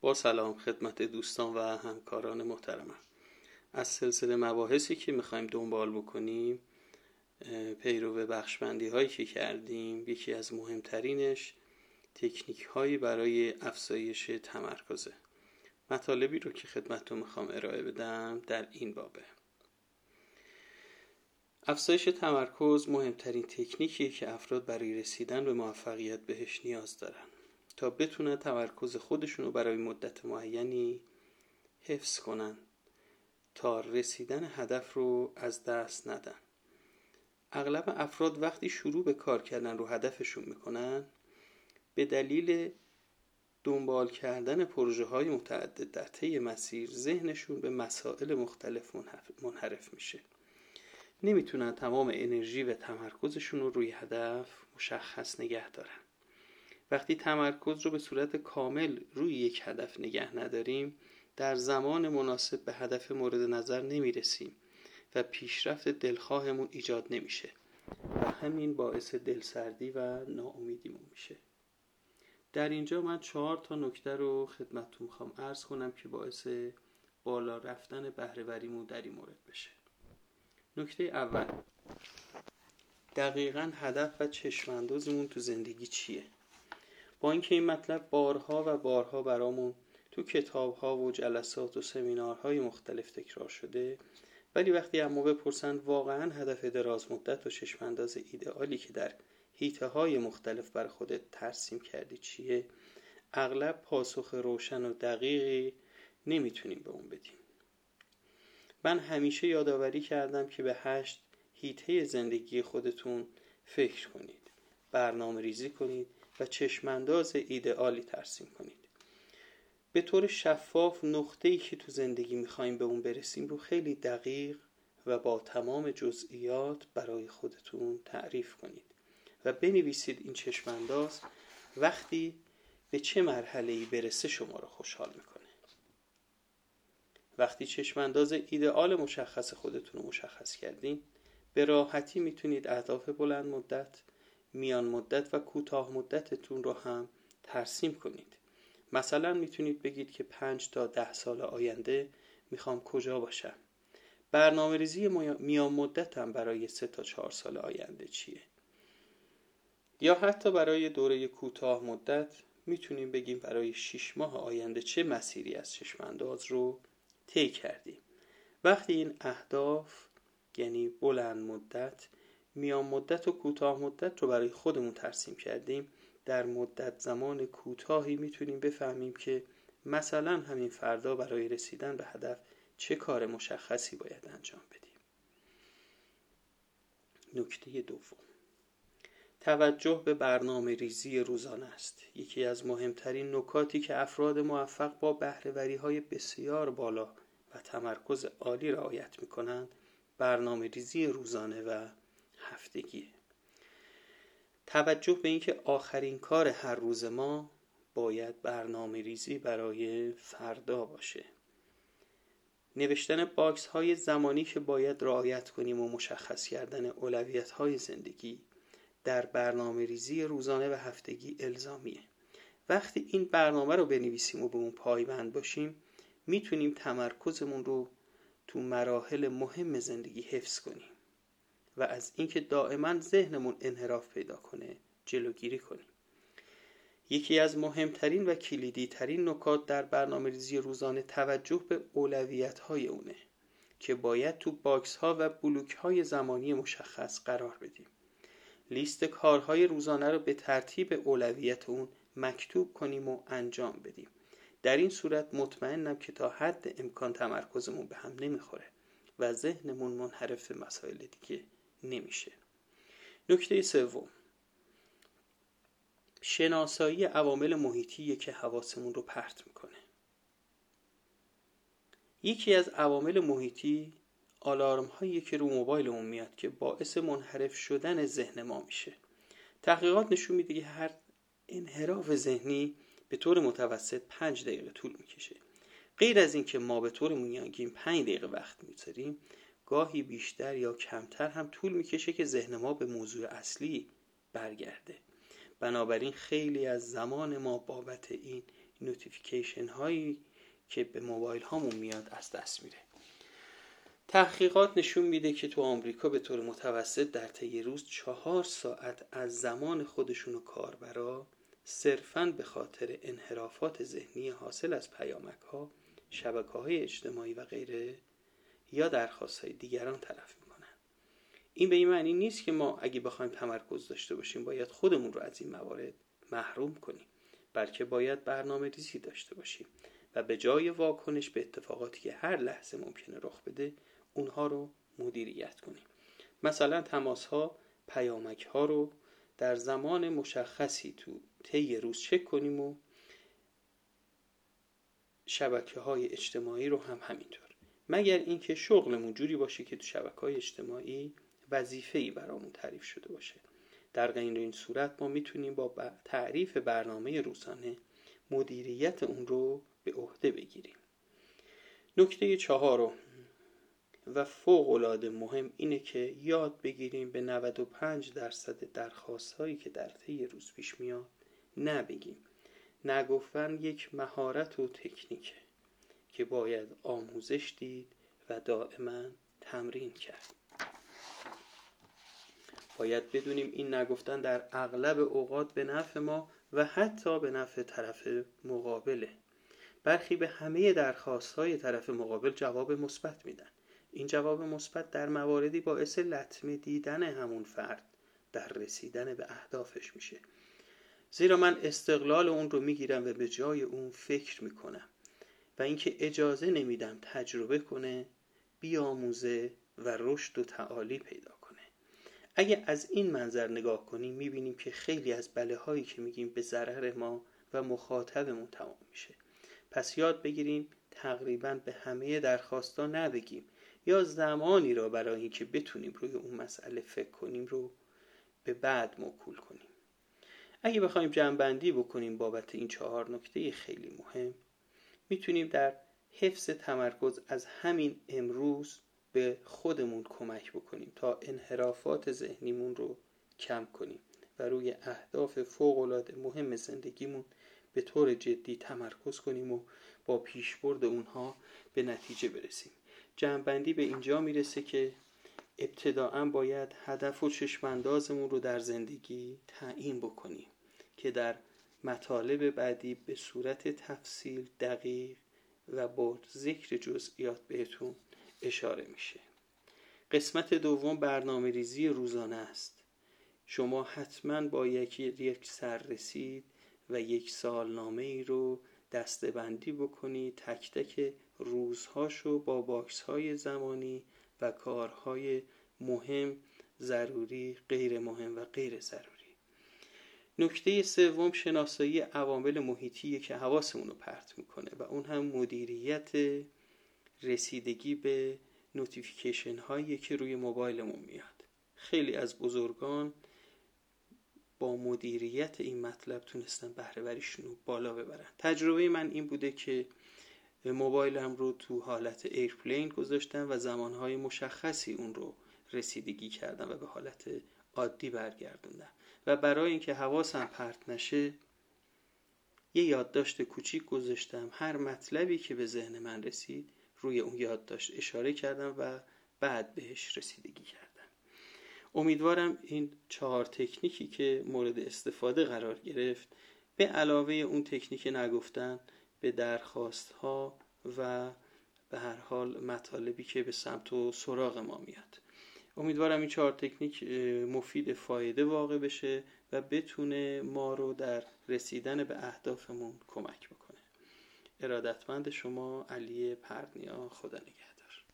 با سلام خدمت دوستان و همکاران محترمم. از سلسله مباحثی که می‌خوایم دنبال بکنیم پیرو بخشبندی هایی که کردیم یکی از مهمترینش تکنیک هایی برای افزایش تمرکزه. مطالبی رو که خدمتتون می‌خوام ارائه بدم در این بابه. افزایش تمرکز مهمترین تکنیکیه که افراد برای رسیدن به موفقیت بهش نیاز دارن. تا بتونن تمرکز خودشون رو برای مدت معینی حفظ کنن تا رسیدن هدف رو از دست ندن. اغلب افراد وقتی شروع به کار کردن رو هدفشون می‌کنن به دلیل دنبال کردن پروژه های متعدد در طی مسیر ذهنشون به مسائل مختلف منحرف میشه. نمی‌تونن تمام انرژی و تمرکزشون رو روی هدف مشخص نگه دارن. وقتی تمرکز رو به صورت کامل روی یک هدف نگه نداریم در زمان مناسب به هدف مورد نظر نمی‌رسیم و پیشرفت دلخواهمون ایجاد نمیشه و همین باعث دلسردی و ناامیدیمون میشه. در اینجا من چهار تا نکته رو خدمتتون می‌خوام عرض کنم که باعث بالا رفتن بهرهوریمون در این مورد بشه. نکته اول دقیقا هدف و چشماندازمون تو زندگی چیه؟ با اینکه این مطلب بارها و بارها برامون تو کتابها و جلسات و سمینارهای مختلف تکرار شده ولی وقتی اما بپرسن واقعا هدف دراز مدت و چشمانداز ایدئالی که در هیته های مختلف بر خودت ترسیم کردی چیه اغلب پاسخ روشن و دقیقی نمی‌تونیم به اون بدیم. من همیشه یادآوری کردم که به هشت هیته زندگی خودتون فکر کنید برنامه ریزی کنید و چشمانداز ایدئالی ترسیم کنید. به طور شفاف نقطه‌ای که تو زندگی می‌خوایم به اون برسیم رو خیلی دقیق و با تمام جزئیات برای خودتون تعریف کنید و بنویسید این چشمانداز وقتی به چه مرحله ای برسه شما رو خوشحال می‌کنه. وقتی چشمانداز ایدئال مشخص خودتون رو مشخص کردین به راحتی می‌تونید اهداف بلند مدت میان مدت و کوتاه مدتتون رو هم ترسیم کنید. مثلا می‌تونید بگید که پنج تا ده سال آینده می‌خوام کجا باشم. برنامه ریزی میان مدتم برای سه تا چهار سال آینده چیه؟ یا حتی برای دوره کوتاه مدت می‌تونیم بگیم برای شیش ماه آینده چه مسیری از چشمانداز رو طی کردیم. وقتی این اهداف یعنی بلند مدت میان مدت و کوتاه مدت رو برای خودمون ترسیم کردیم. در مدت زمان کوتاهی می‌تونیم بفهمیم که مثلا همین فردا برای رسیدن به هدف چه کار مشخصی باید انجام بدیم. نکته دوم. توجه به برنامه ریزی روزانه است. یکی از مهمترین نکاتی که افراد موفق با بهرهوری های بسیار بالا و تمرکز عالی رعایت می کنند برنامه ریزی روزانه و هفتگیه توجه به اینکه آخرین کار هر روز ما باید برنامه ریزی برای فردا باشه. نوشتن box های زمانی که باید رعایت کنیم و مشخص کردن اولویت های زندگی در برنامه ریزی روزانه و هفتگی الزامیه. وقتی این برنامه رو بنویسیم و به اون پایبند باشیم می‌تونیم تمرکزمون رو تو مراحل مهم زندگی حفظ کنیم. و از اینکه دائما ذهنمون انحراف پیدا کنه جلوگیری کنیم. یکی از مهمترین و کلیدی ترین نکات در برنامه ریزی روزانه توجه به اولویت های اونه که باید تو box ها و بلوک های زمانی مشخص قرار بدیم. لیست کارهای روزانه رو به ترتیب اولویت اون مکتوب کنیم و انجام بدیم. در این صورت مطمئنم که تا حد امکان تمرکزمون به هم نمی‌خوره و ذهنمون منحرف مسائل دیگه نمیشه. نکته سوم. شناسایی عوامل محیطی که حواسمون رو پرت می‌کنه. یکی از عوامل محیطی آلارم هایی که رو موبایلمون میاد که باعث منحرف شدن ذهن ما میشه. تحقیقات نشون میده که هر انحراف ذهنی به طور متوسط پنج دقیقه طول می‌کشه. غیر از اینکه ما به طور میانگین پنج دقیقه وقت می‌ذاریم گاهی بیشتر یا کمتر هم طول می‌کشه که ذهن ما به موضوع اصلی برگرده. بنابراین خیلی از زمان ما بابت این نوتیفیکیشن هایی که به موبایل هامون میاد از دست میره. تحقیقات نشون میده که تو آمریکا به طور متوسط در طی روز چهار ساعت از زمان خودشون و کاربرا صرفا به خاطر انحرافات ذهنی حاصل از پیامک ها شبکه های اجتماعی و غیره یا درخواست های دیگران تلف می‌کنن این به این معنی نیست که ما اگه بخوایم تمرکز داشته باشیم باید خودمون رو از این موارد محروم کنیم بلکه باید برنامه ریزی داشته باشیم و به جای واکنش به اتفاقاتی که هر لحظه ممکنه رخ بده اونها رو مدیریت کنیم. مثلا تماس ها پیامک ها رو در زمان مشخصی تو طی روز چک کنیم و شبکه های اجتماعی رو هم همینطور. مگر اینکه شغلمون جوری باشه که تو شبکه های اجتماعی وظیفه ای برامون تعریف شده باشه. در غیر این صورت ما می‌تونیم با تعریف برنامه روزانه مدیریت اون رو به عهده بگیریم. نکته چهارم و فوق العاده مهم اینه که یاد بگیریم به 95 درصد درخواست هایی که در طی روز پیش میاد نبگیم. نگفتن یک مهارت و تکنیکه. که باید آموزش دید و دائما تمرین کرد. باید بدونیم این نگفتن در اغلب اوقات به نفع ما و حتی به نفع طرف مقابله. برخی به همه درخواست های طرف مقابل جواب مثبت میدن. این جواب مثبت در مواردی باعث لطمه دیدن همون فرد در رسیدن به اهدافش میشه. زیرا من استقلال اون رو می‌گیرم و به جای اون فکر می‌کنم. و اینکه اجازه نمیدم تجربه کنه بیاموزه و رشد و تعالی پیدا کنه. اگه از این منظر نگاه کنیم می‌بینیم که خیلی از بله هایی که میگیم به ضرر ما و مخاطبمون تمام میشه. پس یاد بگیریم تقریبا به همه درخواستا نبگیم. یا زمانی را برای اینکه بتونیم روی اون مسئله فکر کنیم رو به بعد موکول کنیم. اگه بخوایم جمعبندی بکنیم بابت این چهار نکته خیلی مهم می‌تونیم در حفظ تمرکز از همین امروز به خودمون کمک بکنیم تا انحرافات ذهنیمون رو کم کنیم و روی اهداف فوقالعاده مهم زندگیمون به طور جدی تمرکز کنیم و با پیشبرد اونها به نتیجه برسیم. جمعبندی به اینجا می‌رسه که ابتداعا باید هدف و چشماندازمون رو در زندگی تعیین بکنیم که در مطالب بعدی به صورت تفصیل دقیق و با ذکر جزئیات بهتون اشاره میشه. قسمت دوم برنامه ریزی روزانه است. شما حتما با یکی یک سررسید و یک سالنامه ای رو دستبندی بکنید تک تک روزهاشو با box های زمانی و کارهای مهم ضروری غیر مهم و غیر ضروری. نکته سوم شناسایی عوامل محیطیه که حواسمون رو پرت می‌کنه و اون هم مدیریت رسیدگی به notification هایی که روی موبایلمون میاد. خیلی از بزرگان با مدیریت این مطلب تونستن بهرهوریشون رو بالا ببرن. تجربه من این بوده که موبایلم رو تو حالت airplane گذاشتم و زمانهای مشخصی اون رو رسیدگی کردم و به حالت عادی برگردوندم. و برای اینکه حواسم پرت نشه یه یادداشت کوچیک گذاشتم. هر مطلبی که به ذهن من رسید روی اون یادداشت اشاره کردم و بعد بهش رسیدگی کردم. امیدوارم این چهار تکنیکی که مورد استفاده قرار گرفت به علاوه اون تکنیک نگفتن به درخواست ها و به هر حال مطالبی که به سمت و سراغ ما میاد. امیدوارم این چهار تکنیک مفید فایده واقع بشه و بتونه ما رو در رسیدن به اهدافمون کمک بکنه. ارادتمند شما علی پرنیا خدا نگهدار.